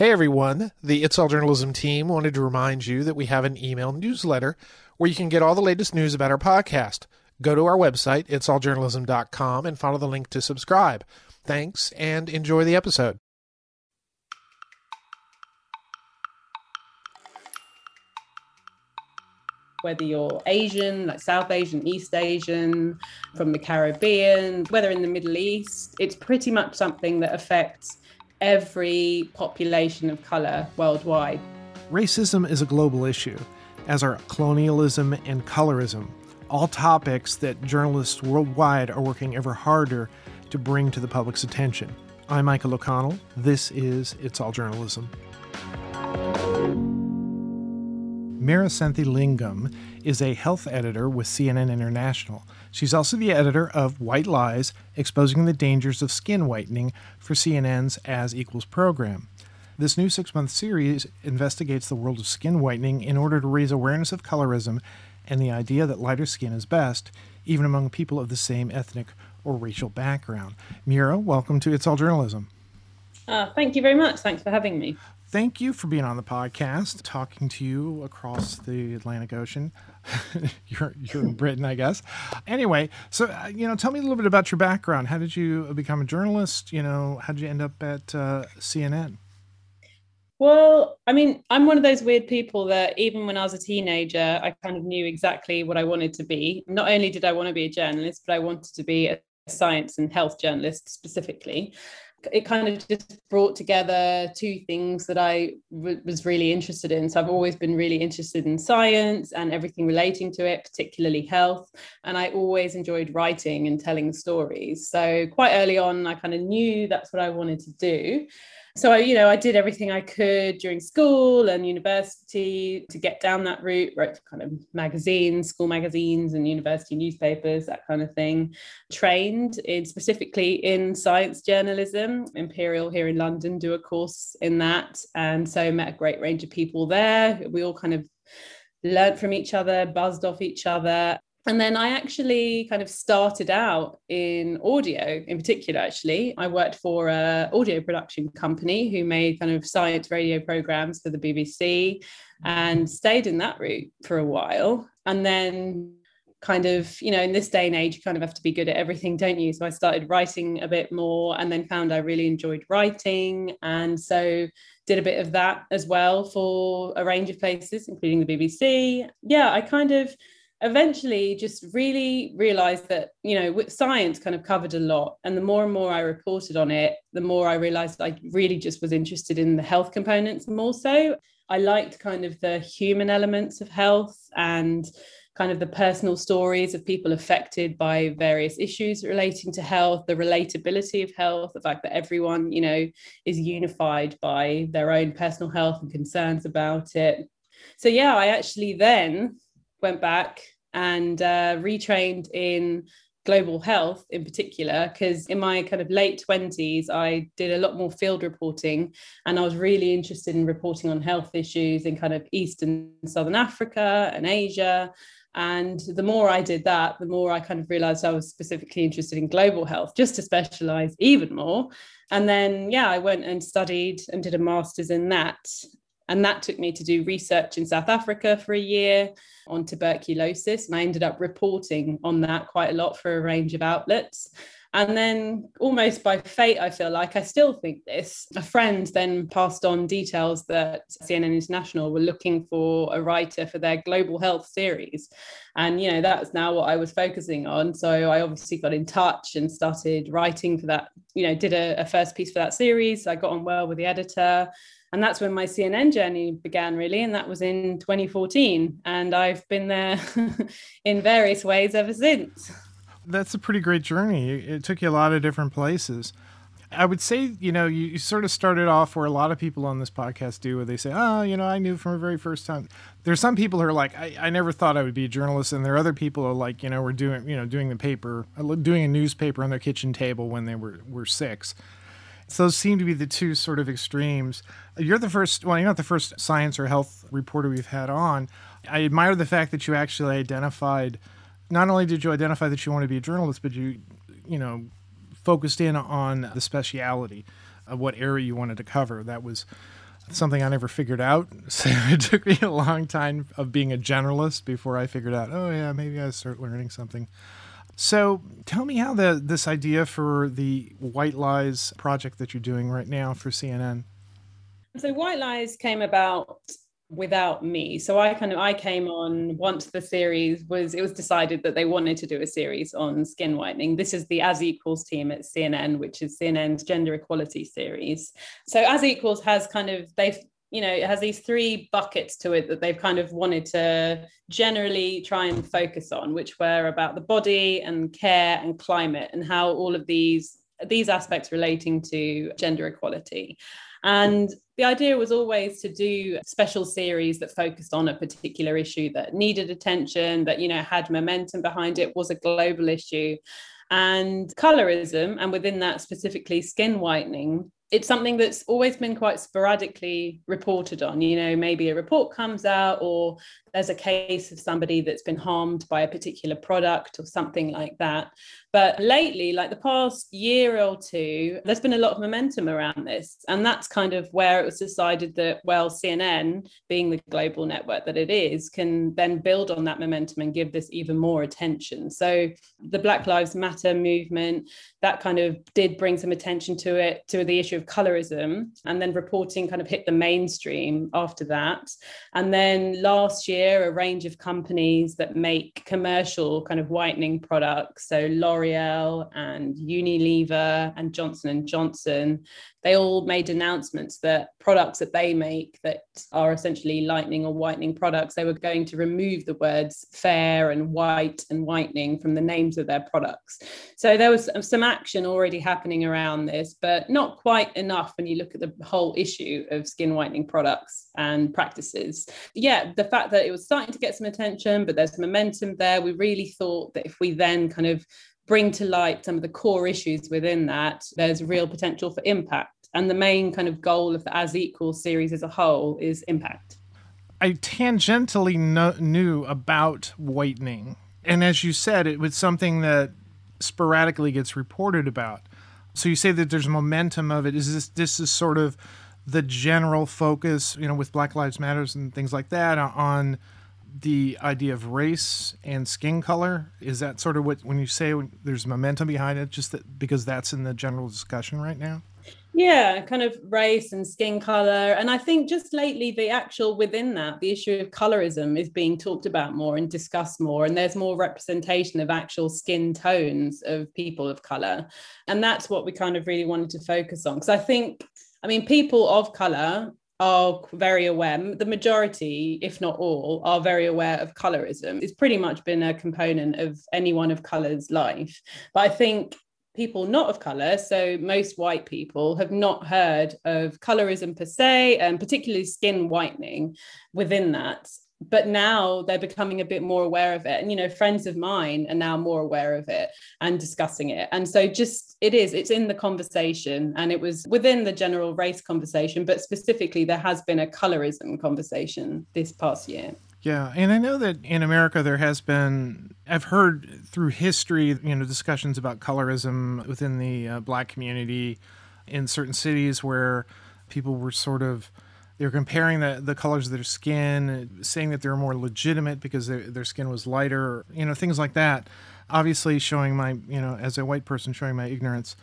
Hey everyone, the It's All Journalism team wanted to remind you that we have an email newsletter where you can get all the latest news about our podcast. Go to our website, itsalljournalism.com, and follow the link to subscribe. Thanks, and enjoy the episode. whether you're Asian, like South Asian, East Asian, from the Caribbean, whether in the Middle East, it's pretty much something that affects every population of color worldwide. Racism is a global issue, as are colonialism and colorism, all topics that journalists worldwide are working ever harder to bring to the public's attention. I'm Michael O'Connell. This is It's All Journalism. Meera Senthilingam is a health editor with CNN International. She's also the editor of White Lies Exposing the Dangers of Skin Whitening for CNN's As Equals program. This new six month series investigates the world of skin whitening in order to raise awareness of colorism and the idea that lighter skin is best, even among people of the same ethnic or racial background. Meera, welcome to It's All Journalism. Uh, thank you very much. Thanks for having me thank you for being on the podcast, talking to you across the Atlantic Ocean. you're you're in Britain, I guess. Anyway, so uh, you know, tell me a little bit about your background. How did you become a journalist? You know, how did you end up at uh, CNN? Well, I mean, I'm one of those weird people that even when I was a teenager, I kind of knew exactly what I wanted to be. Not only did I want to be a journalist, but I wanted to be a science and health journalist specifically it kind of just brought together two things that I w- was really interested in. So I've always been really interested in science and everything relating to it, particularly health. And I always enjoyed writing and telling stories. So quite early on, I kind of knew that's what I wanted to do so I, you know, I did everything I could during school and university to get down that route, wrote kind of magazines, school magazines and university newspapers, that kind of thing. Trained in specifically in science journalism, Imperial here in London do a course in that. And so met a great range of people there. We all kind of learned from each other, buzzed off each other and then I actually kind of started out in audio in particular, actually. I worked for a audio production company who made kind of science radio programs for the BBC and stayed in that route for a while. And then kind of, you know, in this day and age, you kind of have to be good at everything, don't you? So I started writing a bit more and then found I really enjoyed writing. And so did a bit of that as well for a range of places, including the BBC. Yeah, I kind of eventually just really realized that you know science kind of covered a lot. And the more and more i reported on it the more i realized i really just was interested in the health components more so. I liked kind of the human elements of health and kind of the personal stories of people affected by various issues relating to health the relatability of health the fact that everyone you know is unified by their own personal health and concerns about it. So yeah i actually then went back and uh, retrained in global health in particular because in my kind of late 20s i did a lot more field reporting and i was really interested in reporting on health issues in kind of east and southern africa and asia. And the more i did that the more i kind of realized i was specifically interested in global health just to specialize even more. And then yeah i went and studied and did a master's in that and that took me to do research in South Africa for a year on tuberculosis. And I ended up reporting on that quite a lot for a range of outlets. And then, almost by fate, I feel like I still think this. A friend then passed on details that CNN International were looking for a writer for their global health series. And, you know, that's now what I was focusing on. So I obviously got in touch and started writing for that, you know, did a, a first piece for that series. I got on well with the editor and that's when my CNN journey began, really. And that was in 2014. And I've been there in various ways ever since. That's a pretty great journey. It took you a lot of different places. I would say, you know, you, sort of started off where a lot of people on this podcast do, where they say, oh, you know, I knew from the very first time. There's some people who are like, I, I never thought I would be a journalist. And there are other people who are like, you know, we're doing, you know, doing the paper, uh, doing a newspaper on their kitchen table when they were, were six. So those seem to be the two sort of extremes. You're the first, well, you're not the first science or health reporter we've had on. I admire the fact that you actually identified, not only did you identify that you want to be a journalist, but you, you know, focused in on the speciality of what area you wanted to cover. That was something I never figured out. So it took me a long time of being a generalist before I figured out, oh yeah, maybe I start learning something. So tell me how the this idea for the White Lies project that you're doing right now for CNN. So White Lies came about without me. So I kind of I came on once the series was it was decided that they wanted to do a series on skin whitening. This is the As Equals team at CNN, which is CNN's gender equality series. So As Equals has kind of they've you know it has these three buckets to it that they've kind of wanted to generally try and focus on which were about the body and care and climate and how all of these these aspects relating to gender equality. And the idea was always to do special series that focused on a particular issue that needed attention that you know had momentum behind it was a global issue. And colorism and within that specifically skin whitening it's something that's always been quite sporadically reported on. You know, maybe a report comes out, or there's a case of somebody that's been harmed by a particular product or something like that. But lately, like the past year or two, there's been a lot of momentum around this. And that's kind of where it was decided that, well, CNN, being the global network that it is, can then build on that momentum and give this even more attention. So the Black Lives Matter movement, that kind of did bring some attention to it, to the issue of colorism. And then reporting kind of hit the mainstream after that. And then last year, a range of companies that make commercial kind of whitening products. So L'Oreal, and Unilever and Johnson and Johnson, they all made announcements that products that they make that are essentially lightening or whitening products, they were going to remove the words fair and white and whitening from the names of their products. So there was some action already happening around this, but not quite enough when you look at the whole issue of skin whitening products and practices. Yeah, the fact that it was starting to get some attention, but there's momentum there, we really thought that if we then kind of bring to light some of the core issues within that, there's real potential for impact. And the main kind of goal of the As Equal series as a whole is impact. I tangentially no- knew about whitening. And as you said, it was something that sporadically gets reported about. So you say that there's momentum of it. Is this this is sort of the general focus, you know, with Black Lives Matters and things like that on the idea of race and skin color is that sort of what when you say when there's momentum behind it just that because that's in the general discussion right now yeah kind of race and skin color and i think just lately the actual within that the issue of colorism is being talked about more and discussed more and there's more representation of actual skin tones of people of color and that's what we kind of really wanted to focus on because i think I mean, people of color are very aware, the majority, if not all, are very aware of colorism. It's pretty much been a component of anyone of color's life. But I think people not of color, so most white people, have not heard of colorism per se, and particularly skin whitening within that. But now they're becoming a bit more aware of it. And you know friends of mine are now more aware of it and discussing it. And so just it is it's in the conversation and it was within the general race conversation but specifically there has been a colorism conversation this past year yeah, and I know that in America there has been I've heard through history, you know, discussions about colorism within the uh, black community in certain cities where people were sort of they're comparing the, the colors of their skin, saying that they're more legitimate because their skin was lighter, you know, things like that. Obviously, showing my, you know, as a white person, showing my ignorance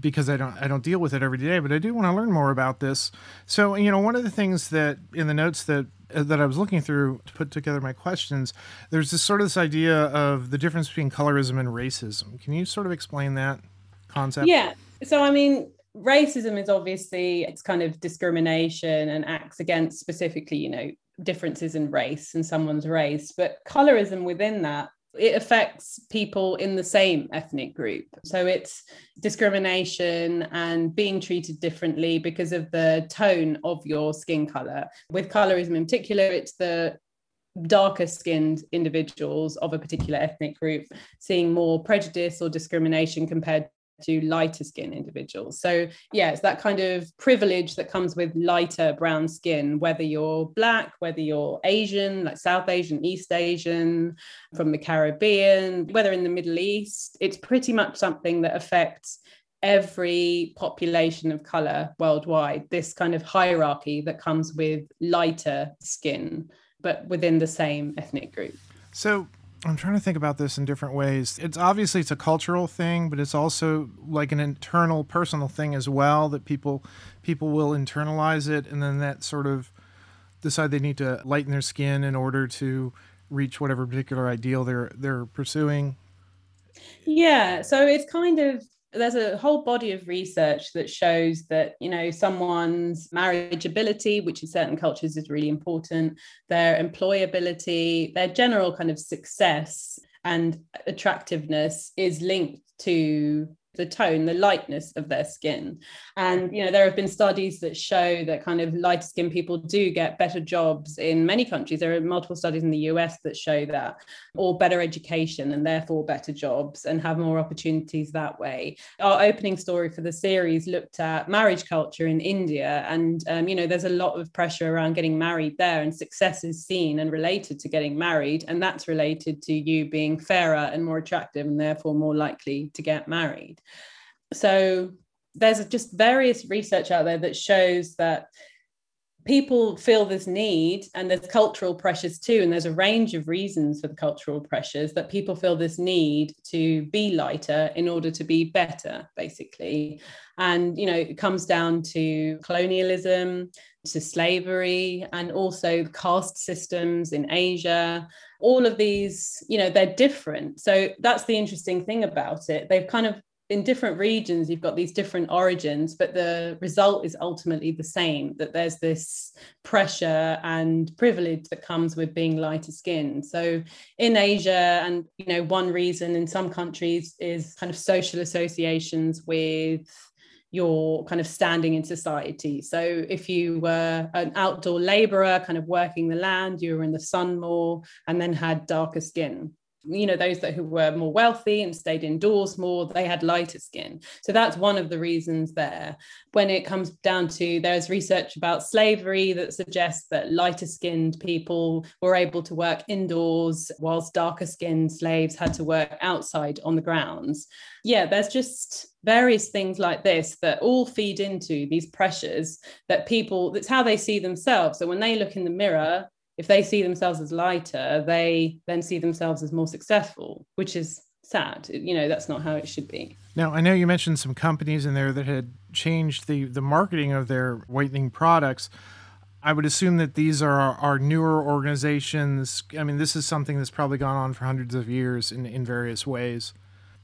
because I don't I don't deal with it every day, but I do want to learn more about this. So, you know, one of the things that in the notes that that I was looking through to put together my questions, there's this sort of this idea of the difference between colorism and racism. Can you sort of explain that concept? Yeah. So, I mean, racism is obviously it's kind of discrimination and acts against specifically you know differences in race and someone's race but colorism within that it affects people in the same ethnic group. So it's discrimination and being treated differently because of the tone of your skin color. With colorism in particular it's the darker skinned individuals of a particular ethnic group seeing more prejudice or discrimination compared to lighter skin individuals. So, yeah, it's that kind of privilege that comes with lighter brown skin, whether you're black, whether you're Asian, like South Asian, East Asian, from the Caribbean, whether in the Middle East. It's pretty much something that affects every population of color worldwide, this kind of hierarchy that comes with lighter skin, but within the same ethnic group. So I'm trying to think about this in different ways. It's obviously it's a cultural thing, but it's also like an internal personal thing as well that people people will internalize it and then that sort of decide they need to lighten their skin in order to reach whatever particular ideal they're they're pursuing. Yeah, so it's kind of there's a whole body of research that shows that you know someone's marriageability which in certain cultures is really important their employability their general kind of success and attractiveness is linked to the tone, the lightness of their skin. And you know, there have been studies that show that kind of lighter skinned people do get better jobs in many countries. There are multiple studies in the US that show that, or better education and therefore better jobs and have more opportunities that way. Our opening story for the series looked at marriage culture in India, and um, you know, there's a lot of pressure around getting married there, and success is seen and related to getting married, and that's related to you being fairer and more attractive, and therefore more likely to get married. So there's just various research out there that shows that people feel this need and there's cultural pressures too and there's a range of reasons for the cultural pressures that people feel this need to be lighter in order to be better basically. And you know it comes down to colonialism to slavery and also caste systems in asia. All of these you know they're different. So that's the interesting thing about it. They've kind of in different regions you've got these different origins but the result is ultimately the same that there's this pressure and privilege that comes with being lighter skinned so in asia and you know one reason in some countries is kind of social associations with your kind of standing in society. So if you were an outdoor laborer, kind of working the land, you were in the sun more, and then had darker skin you know those that who were more wealthy and stayed indoors more they had lighter skin. So that's one of the reasons there. When it comes down to there's research about slavery that suggests that lighter skinned people were able to work indoors whilst darker skinned slaves had to work outside on the grounds. Yeah there's just various things like this that all feed into these pressures that people that's how they see themselves. So when they look in the mirror if they see themselves as lighter, they then see themselves as more successful, which is sad. You know, that's not how it should be. Now, I know you mentioned some companies in there that had changed the, the marketing of their whitening products. I would assume that these are are newer organizations. I mean, this is something that's probably gone on for hundreds of years in, in various ways.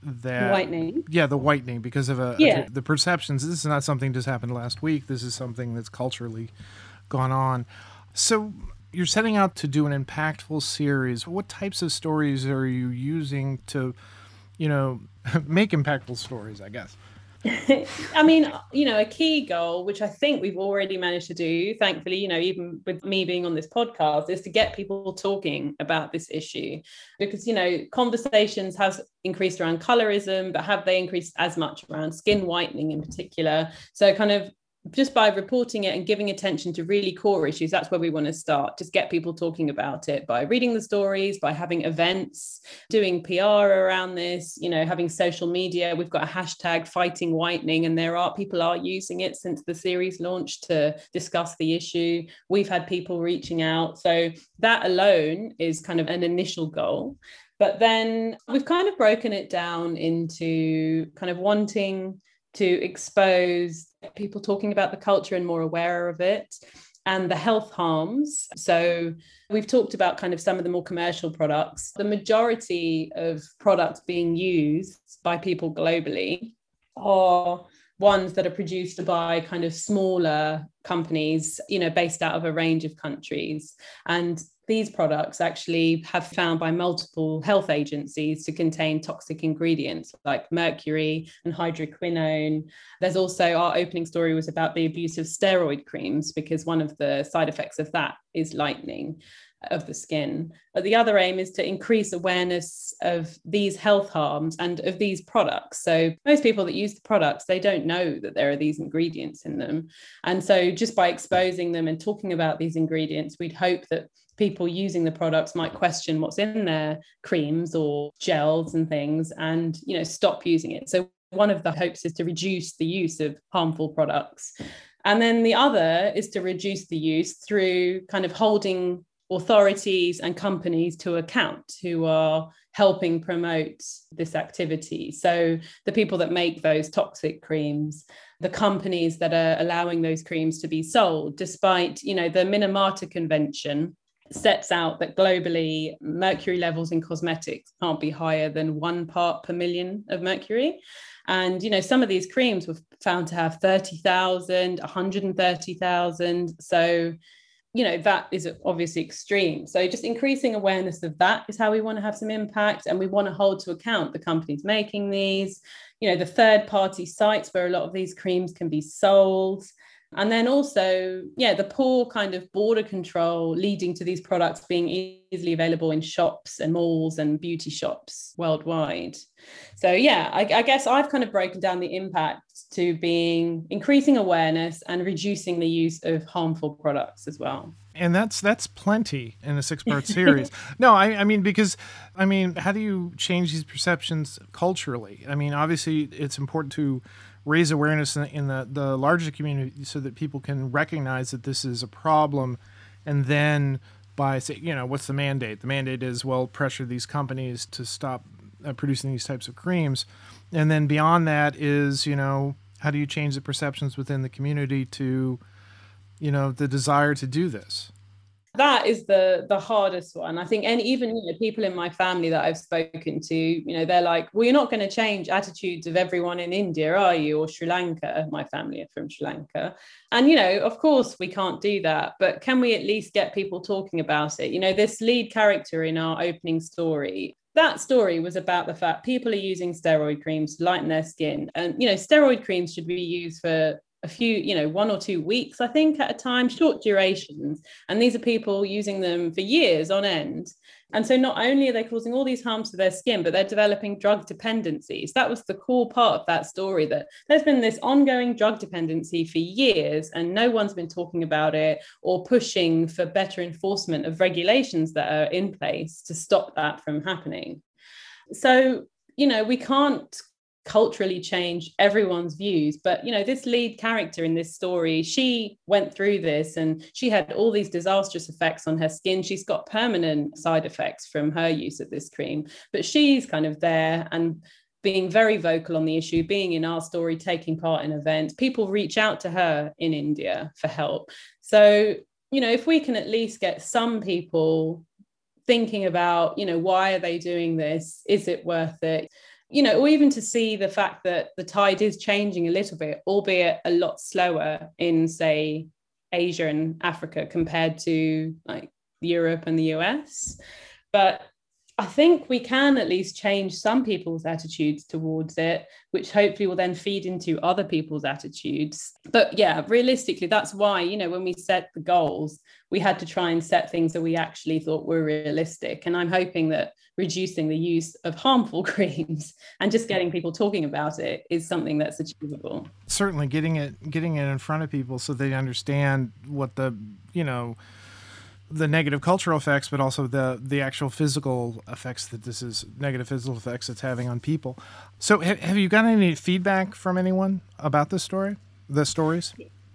That whitening, yeah, the whitening because of a, yeah. A, the perceptions. This is not something just happened last week. This is something that's culturally gone on. So, you're setting out to do an impactful series. What types of stories are you using to, you know, make impactful stories, I guess? I mean, you know, a key goal, which I think we've already managed to do, thankfully, you know, even with me being on this podcast, is to get people talking about this issue. Because, you know, conversations has increased around colorism, but have they increased as much around skin whitening in particular? So kind of just by reporting it and giving attention to really core issues that's where we want to start just get people talking about it by reading the stories by having events doing pr around this you know having social media. We've got a hashtag fighting whitening and there are people are using it since the series launched to discuss the issue. We've had people reaching out. So that alone is kind of an initial goal. But then we've kind of broken it down into kind of wanting to expose people talking about the culture and more aware of it and the health harms. So, we've talked about kind of some of the more commercial products. The majority of products being used by people globally are ones that are produced by kind of smaller companies, you know, based out of a range of countries. And these products actually have found by multiple health agencies to contain toxic ingredients like mercury and hydroquinone. There's also our opening story was about the abuse of steroid creams because one of the side effects of that is lightening of the skin. But the other aim is to increase awareness of these health harms and of these products. So most people that use the products, they don't know that there are these ingredients in them. And so just by exposing them and talking about these ingredients, we'd hope that people using the products might question what's in their creams or gels and things and you know stop using it so one of the hopes is to reduce the use of harmful products. And then the other is to reduce the use through kind of holding authorities and companies to account who are helping promote this activity. So the people that make those toxic creams, the companies that are allowing those creams to be sold, despite, you know, the Minamata Convention sets out that globally mercury levels in cosmetics can't be higher than one part per million of mercury. And, you know, some of these creams were found to have 30,000, 130,000. So, you know, that is obviously extreme. So just increasing awareness of that is how we want to have some impact. And we want to hold to account the companies making these, you know, the third party sites where a lot of these creams can be sold. And then also, yeah, the poor kind of border control leading to these products being easily available in shops and malls and beauty shops worldwide. So, yeah, I, I, guess I've kind of broken down the impact to being increasing awareness and reducing the use of harmful products as well. And that's that's plenty in a six part series. no, I, I mean because I mean, how do you change these perceptions culturally? I mean, obviously it's important to raise awareness in, in the, the larger community so that people can recognize that this is a problem and then by say you know what's the mandate the mandate is well pressure these companies to stop uh, producing these types of creams. And then beyond that is you know how do you change the perceptions within the community to you know the desire to do this? That is the the hardest one. I think and even you know, people in my family that i've spoken to you know they're like well you're not going to change attitudes of everyone in india are you? Or sri lanka. My family are from sri lanka. And you know of course we can't do that but can we at least get people talking about it? You know this lead character in our opening story that story was about the fact people are using steroid creams to lighten their skin and you know steroid creams should be used for a few, you know, one or two weeks, I think, at a time, short durations. And these are people using them for years on end. And so not only are they causing all these harms to their skin, but they're developing drug dependencies. That was the core part of that story that there's been this ongoing drug dependency for years, and no one's been talking about it or pushing for better enforcement of regulations that are in place to stop that from happening. So, you know, we can't culturally change everyone's views. But you know this lead character in this story she went through this and she had all these disastrous effects on her skin. She's got permanent side effects from her use of this cream but she's kind of there and being very vocal on the issue being in our story taking part in events. People reach out to her in india for help. So you know if we can at least get some people thinking about you know why are they doing this? Is it worth it you know, or even to see the fact that the tide is changing a little bit, albeit a lot slower in, say, Asia and Africa compared to like Europe and the US. But I think we can at least change some people's attitudes towards it, which hopefully will then feed into other people's attitudes. But yeah, realistically, that's why, you know, when we set the goals, we had to try and set things that we actually thought were realistic. And I'm hoping that reducing the use of harmful creams and just getting people talking about it is something that's achievable. Certainly getting it getting it in front of people so they understand what the, you know, the negative cultural effects, but also the the actual physical effects that this is negative physical effects it's having on people. So, ha- have you gotten any feedback from anyone about this story, the stories?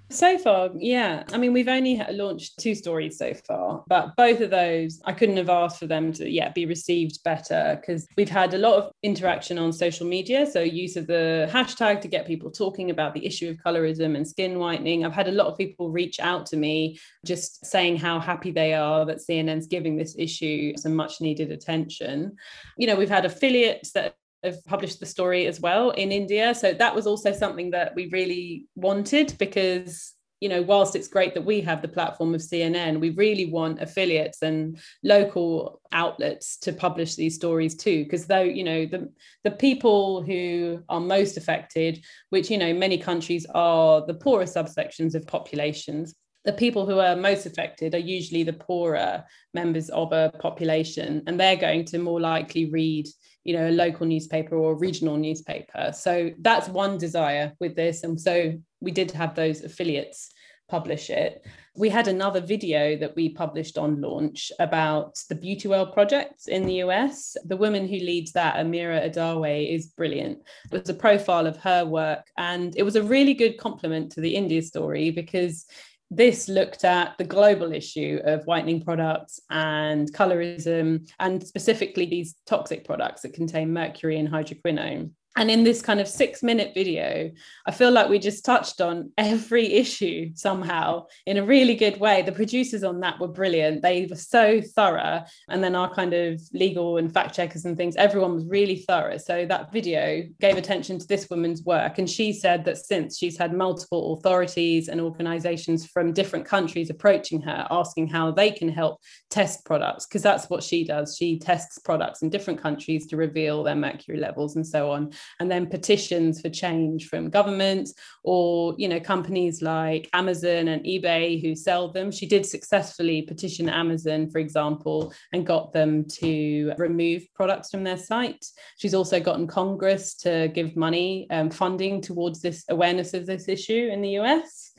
So far, yeah. I mean, we've only launched two stories so far, but both of those, I couldn't have asked for them to, yeah, be received better because we've had a lot of interaction on social media. So, use of the hashtag to get people talking about the issue of colorism and skin whitening. I've had a lot of people reach out to me just saying how happy they are that CNN's giving this issue some much needed attention. You know, we've had affiliates that have published the story as well in India. So that was also something that we really wanted because you know whilst it's great that we have the platform of CNN we really want affiliates and local outlets to publish these stories too because though you know the the people who are most affected which you know many countries are the poorer subsections of populations the people who are most affected are usually the poorer members of a population and they're going to more likely read you know a local newspaper or a regional newspaper so that's one desire with this and so we did have those affiliates publish it. We had another video that we published on launch about the Beautywell project in the US. The woman who leads that, Amira Adawe, is brilliant. It was a profile of her work, and it was a really good compliment to the India story because this looked at the global issue of whitening products and colorism, and specifically these toxic products that contain mercury and hydroquinone and in this kind of six minute video i feel like we just touched on every issue somehow in a really good way. The producers on that were brilliant. They were so thorough. And then our kind of legal and fact checkers and things everyone was really thorough. So that video gave attention to this woman's work. And she said that since she's had multiple authorities and organizations from different countries approaching her asking how they can help test products because that's what she does. She tests products in different countries to reveal their mercury levels and so on and then petitions for change from governments or you know companies like Amazon and eBay who sell them. She did successfully petition Amazon, for example, and got them to remove products from their site. She's also gotten Congress to give money um, funding towards this awareness of this issue in the US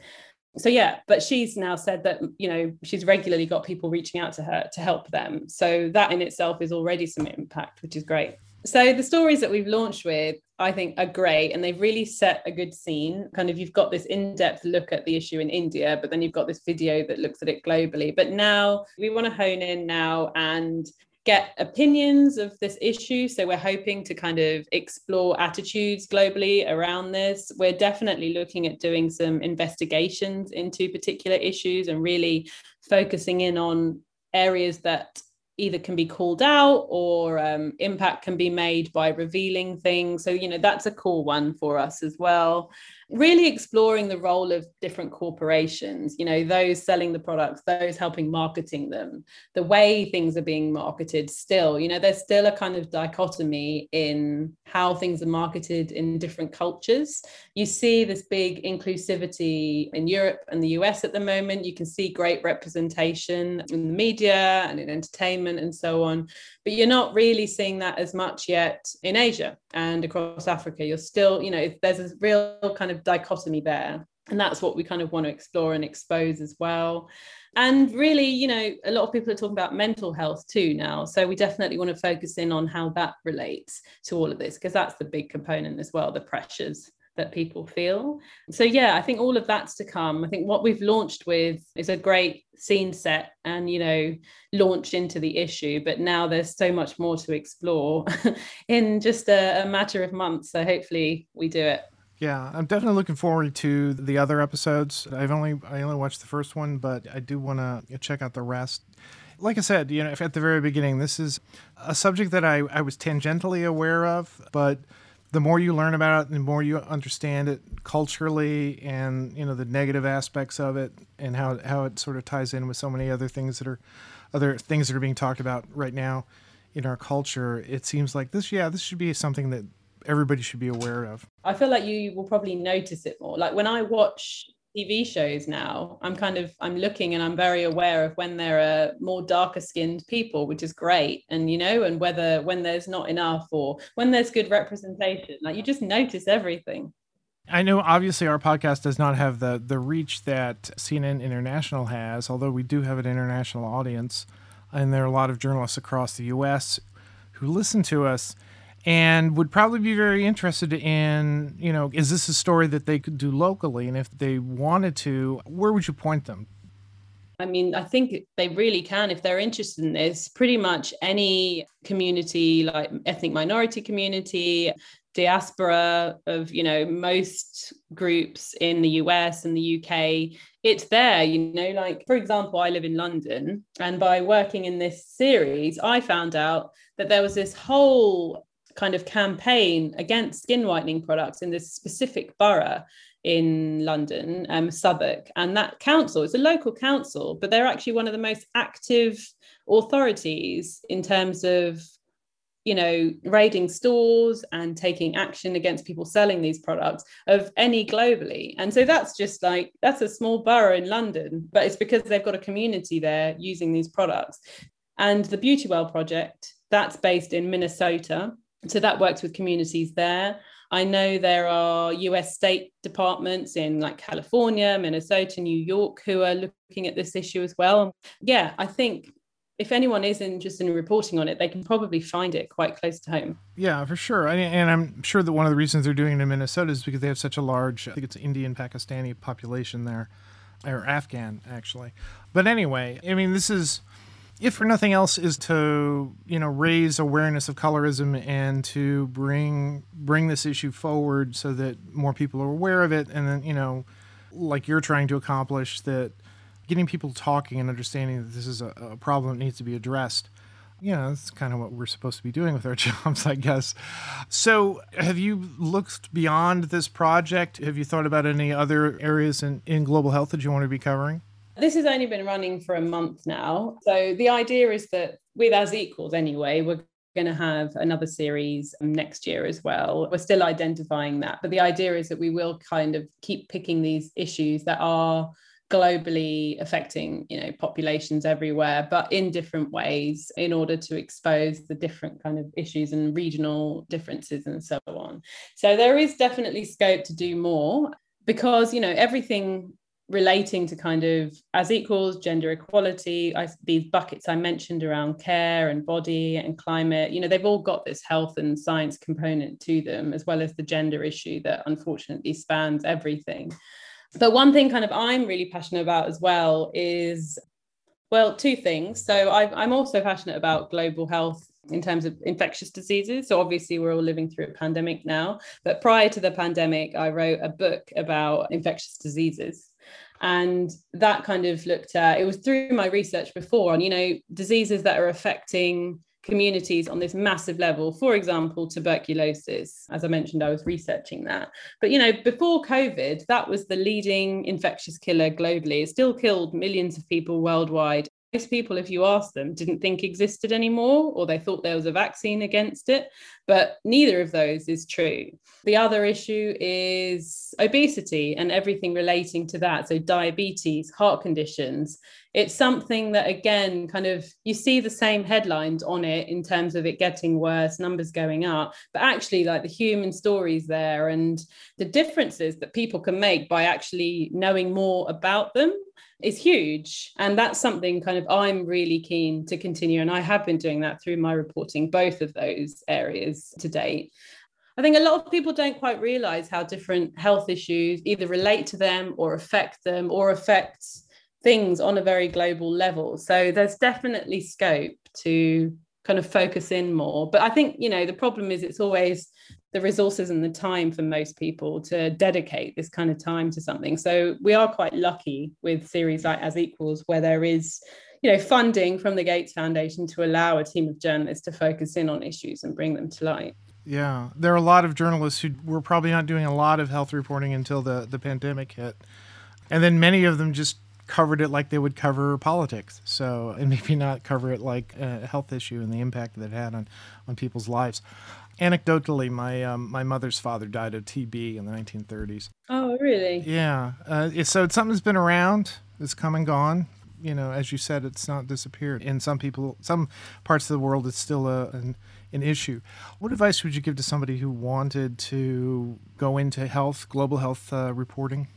so yeah but she's now said that you know she's regularly got people reaching out to her to help them so that in itself is already some impact which is great so the stories that we've launched with, I think, are great, and they've really set a good scene. Kind of, you've got this in-depth look at the issue in India, but then you've got this video that looks at it globally. But now we want to hone in now and get opinions of this issue. So we're hoping to kind of explore attitudes globally around this. We're definitely looking at doing some investigations into particular issues and really focusing in on areas that either can be called out or um, impact can be made by revealing things. So, you know, that's a cool one for us as well really exploring the role of different corporations you know those selling the products those helping marketing them the way things are being marketed still you know there's still a kind of dichotomy in how things are marketed in different cultures. You see this big inclusivity in Europe and the US at the moment. You can see great representation in the media and in entertainment and so on but you're not really seeing that as much yet in Asia and across Africa. You're still you know there's a real kind of dichotomy there. And that's what we kind of want to explore and expose as well. And really you know a lot of people are talking about mental health too now. So we definitely want to focus in on how that relates to all of this because that's the big component as well the pressures that people feel. So yeah i think all of that's to come. I think what we've launched with is a great scene set and you know launched into the issue. But now there's so much more to explore in just a, a matter of months. So hopefully we do it yeah, I'm definitely looking forward to the other episodes. I've only I only watched the first one, but I do want to check out the rest. Like I said, you know, at the very beginning, this is a subject that I, I was tangentially aware of, but the more you learn about it, the more you understand it culturally and, you know, the negative aspects of it and how, how it sort of ties in with so many other things that are other things that are being talked about right now in our culture. It seems like this, yeah, this should be something that everybody should be aware of. I feel like you will probably notice it more. Like when I watch TV shows now, I'm kind of I'm looking and I'm very aware of when there are more darker skinned people, which is great. And you know, and whether when there's not enough or when there's good representation, like you just notice everything. I know obviously our podcast does not have the the reach that CNN International has, although we do have an international audience. And there are a lot of journalists across the US who listen to us and would probably be very interested in, you know, is this a story that they could do locally? And if they wanted to, where would you point them? I mean, I think they really can if they're interested in this. Pretty much any community, like ethnic minority community, diaspora of you know most groups in the US and the UK it's there you know like for example I live in London and by working in this series I found out that there was this whole kind of campaign against skin whitening products in this specific borough in London, um, Southwark. And that council, it's a local council, but they're actually one of the most active authorities in terms of you know raiding stores and taking action against people selling these products of any globally. And so that's just like that's a small borough in london but it's because they've got a community there using these products. And the Beautywell project that's based in minnesota so that works with communities there I know there are US state departments in like California, Minnesota, New York who are looking at this issue as well. Yeah, I think if anyone is interested in reporting on it, they can probably find it quite close to home. Yeah, for sure. and I'm sure that one of the reasons they're doing it in Minnesota is because they have such a large, I think it's Indian Pakistani population there, or Afghan actually. But anyway, I mean, this is, if for nothing else, is to you know raise awareness of colorism and to bring bring this issue forward so that more people are aware of it, and then you know, like you're trying to accomplish that getting people talking and understanding that this is a, a problem that needs to be addressed. You know, that's kind of what we're supposed to be doing with our jobs, I guess. So, have you looked beyond this project? Have you thought about any other areas in, in global health that you want to be covering? This has only been running for a month now. So, the idea is that with As Equals, anyway, we're going to have another series next year as well. We're still identifying that, but the idea is that we will kind of keep picking these issues that are globally affecting you know populations everywhere but in different ways in order to expose the different kind of issues and regional differences and so on so there is definitely scope to do more because you know everything relating to kind of as equals gender equality I, these buckets i mentioned around care and body and climate you know they've all got this health and science component to them as well as the gender issue that unfortunately spans everything but one thing kind of I'm really passionate about as well is, well, two things. So i am also passionate about global health in terms of infectious diseases. So obviously we're all living through a pandemic now. But prior to the pandemic, I wrote a book about infectious diseases. And that kind of looked at it was through my research before on, you know, diseases that are affecting communities on this massive level. For example tuberculosis. As i mentioned i was researching that. But you know before covid that was the leading infectious killer globally. It still killed millions of people worldwide. Most people, if you ask them, didn't think existed anymore, or they thought there was a vaccine against it. But neither of those is true. The other issue is obesity and everything relating to that. So, diabetes, heart conditions. It's something that, again, kind of you see the same headlines on it in terms of it getting worse, numbers going up, but actually, like the human stories there and the differences that people can make by actually knowing more about them is huge. And that's something kind of I'm really keen to continue. And I have been doing that through my reporting, both of those areas to date. I think a lot of people don't quite realize how different health issues either relate to them or affect them or affect things on a very global level. So there's definitely scope to kind of focus in more. But I think, you know, the problem is it's always the resources and the time for most people to dedicate this kind of time to something. So we are quite lucky with series like As Equals, where there is, you know, funding from the Gates Foundation to allow a team of journalists to focus in on issues and bring them to light. Yeah, there are a lot of journalists who were probably not doing a lot of health reporting until the the pandemic hit, and then many of them just covered it like they would cover politics. So, and maybe not cover it like a health issue and the impact that it had on on people's lives. Anecdotally, my um, my mother's father died of TB in the 1930s. Oh, really? Yeah. Uh, so it's something that's been around. It's come and gone. You know, as you said, it's not disappeared. In some people, some parts of the world, it's still a, an, an issue. What advice would you give to somebody who wanted to go into health, global health uh, reporting?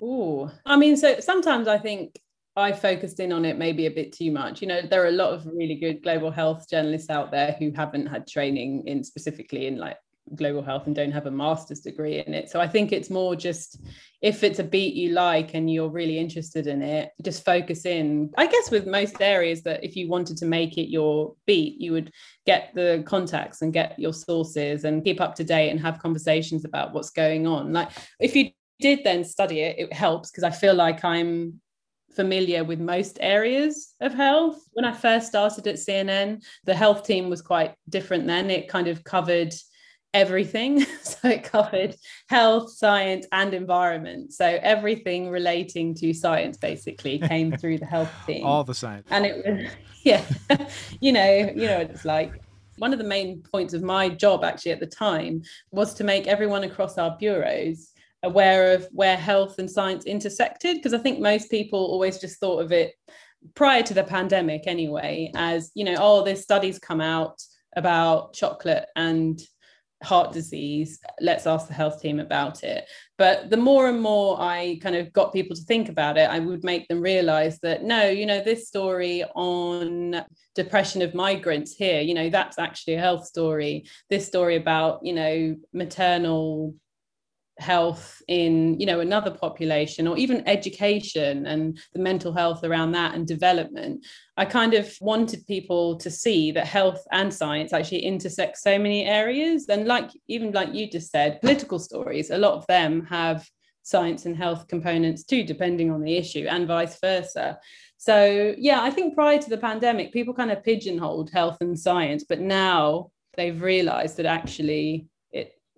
Oh, I mean, so sometimes I think I focused in on it maybe a bit too much. You know, there are a lot of really good global health journalists out there who haven't had training in specifically in like global health and don't have a master's degree in it. So I think it's more just if it's a beat you like and you're really interested in it, just focus in. I guess with most areas that if you wanted to make it your beat, you would get the contacts and get your sources and keep up to date and have conversations about what's going on. Like if you did then study it, it helps because I feel like I'm familiar with most areas of health. When I first started at CNN, the health team was quite different then. It kind of covered everything. so it covered health, science, and environment. So everything relating to science basically came through the health team. All the science. And it was, yeah, you know, you know what it's like. One of the main points of my job actually at the time was to make everyone across our bureaus aware of where health and science intersected because I think most people always just thought of it prior to the pandemic anyway as you know oh this studies come out about chocolate and heart disease let's ask the health team about it. But the more and more i kind of got people to think about it i would make them realize that no you know this story on depression of migrants here you know that's actually a health story. This story about you know maternal health in you know another population or even education and the mental health around that and development. I kind of wanted people to see that health and science actually intersect so many areas. And like even like you just said political stories a lot of them have science and health components too depending on the issue and vice versa. So yeah i think prior to the pandemic people kind of pigeonholed health and science but now they've realized that actually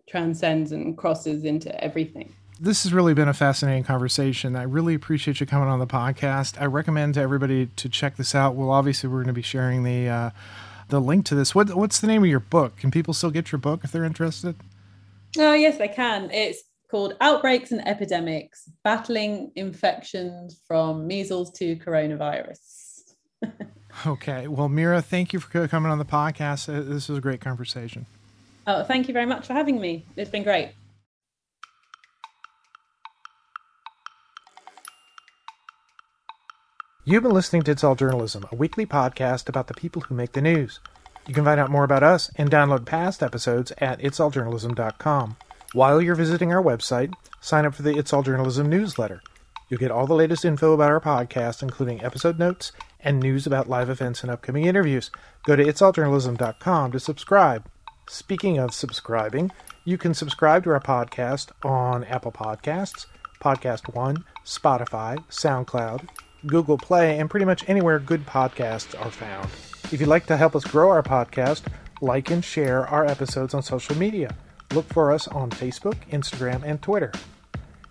transcends and crosses into everything. This has really been a fascinating conversation. I really appreciate you coming on the podcast. I recommend to everybody to check this out. Well, obviously, we're going to be sharing the uh, the link to this. What what's the name of your book? Can people still get your book if they're interested? Oh, yes, they can. It's called Outbreaks and Epidemics Battling Infections from Measles to Coronavirus. okay. Well, Meera, thank you for coming on the podcast. Uh, this was a great conversation. Oh, thank you very much for having me. It's been great. You've been listening to It's All Journalism, a weekly podcast about the people who make the news. You can find out more about us and download past episodes at itsalljournalism.com. While you're visiting our website, sign up for the It's All Journalism newsletter. You'll get all the latest info about our podcast, including episode notes and news about live events and upcoming interviews. Go to itsalljournalism.com to subscribe. Speaking of subscribing, you can subscribe to our podcast on Apple Podcasts, Podcast One, Spotify, SoundCloud, Google Play, and pretty much anywhere good podcasts are found. If you'd like to help us grow our podcast, like and share our episodes on social media. Look for us on Facebook, Instagram, and Twitter.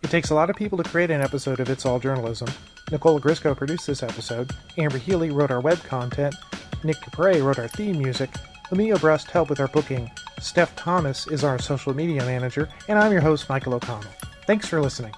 It takes a lot of people to create an episode of It's All Journalism. Nicola Grisco produced this episode, Amber Healy wrote our web content, Nick Dupre wrote our theme music, Amelia Brust helped with our booking. Steph Thomas is our social media manager, and I'm your host, Michael O'Connell. Thanks for listening.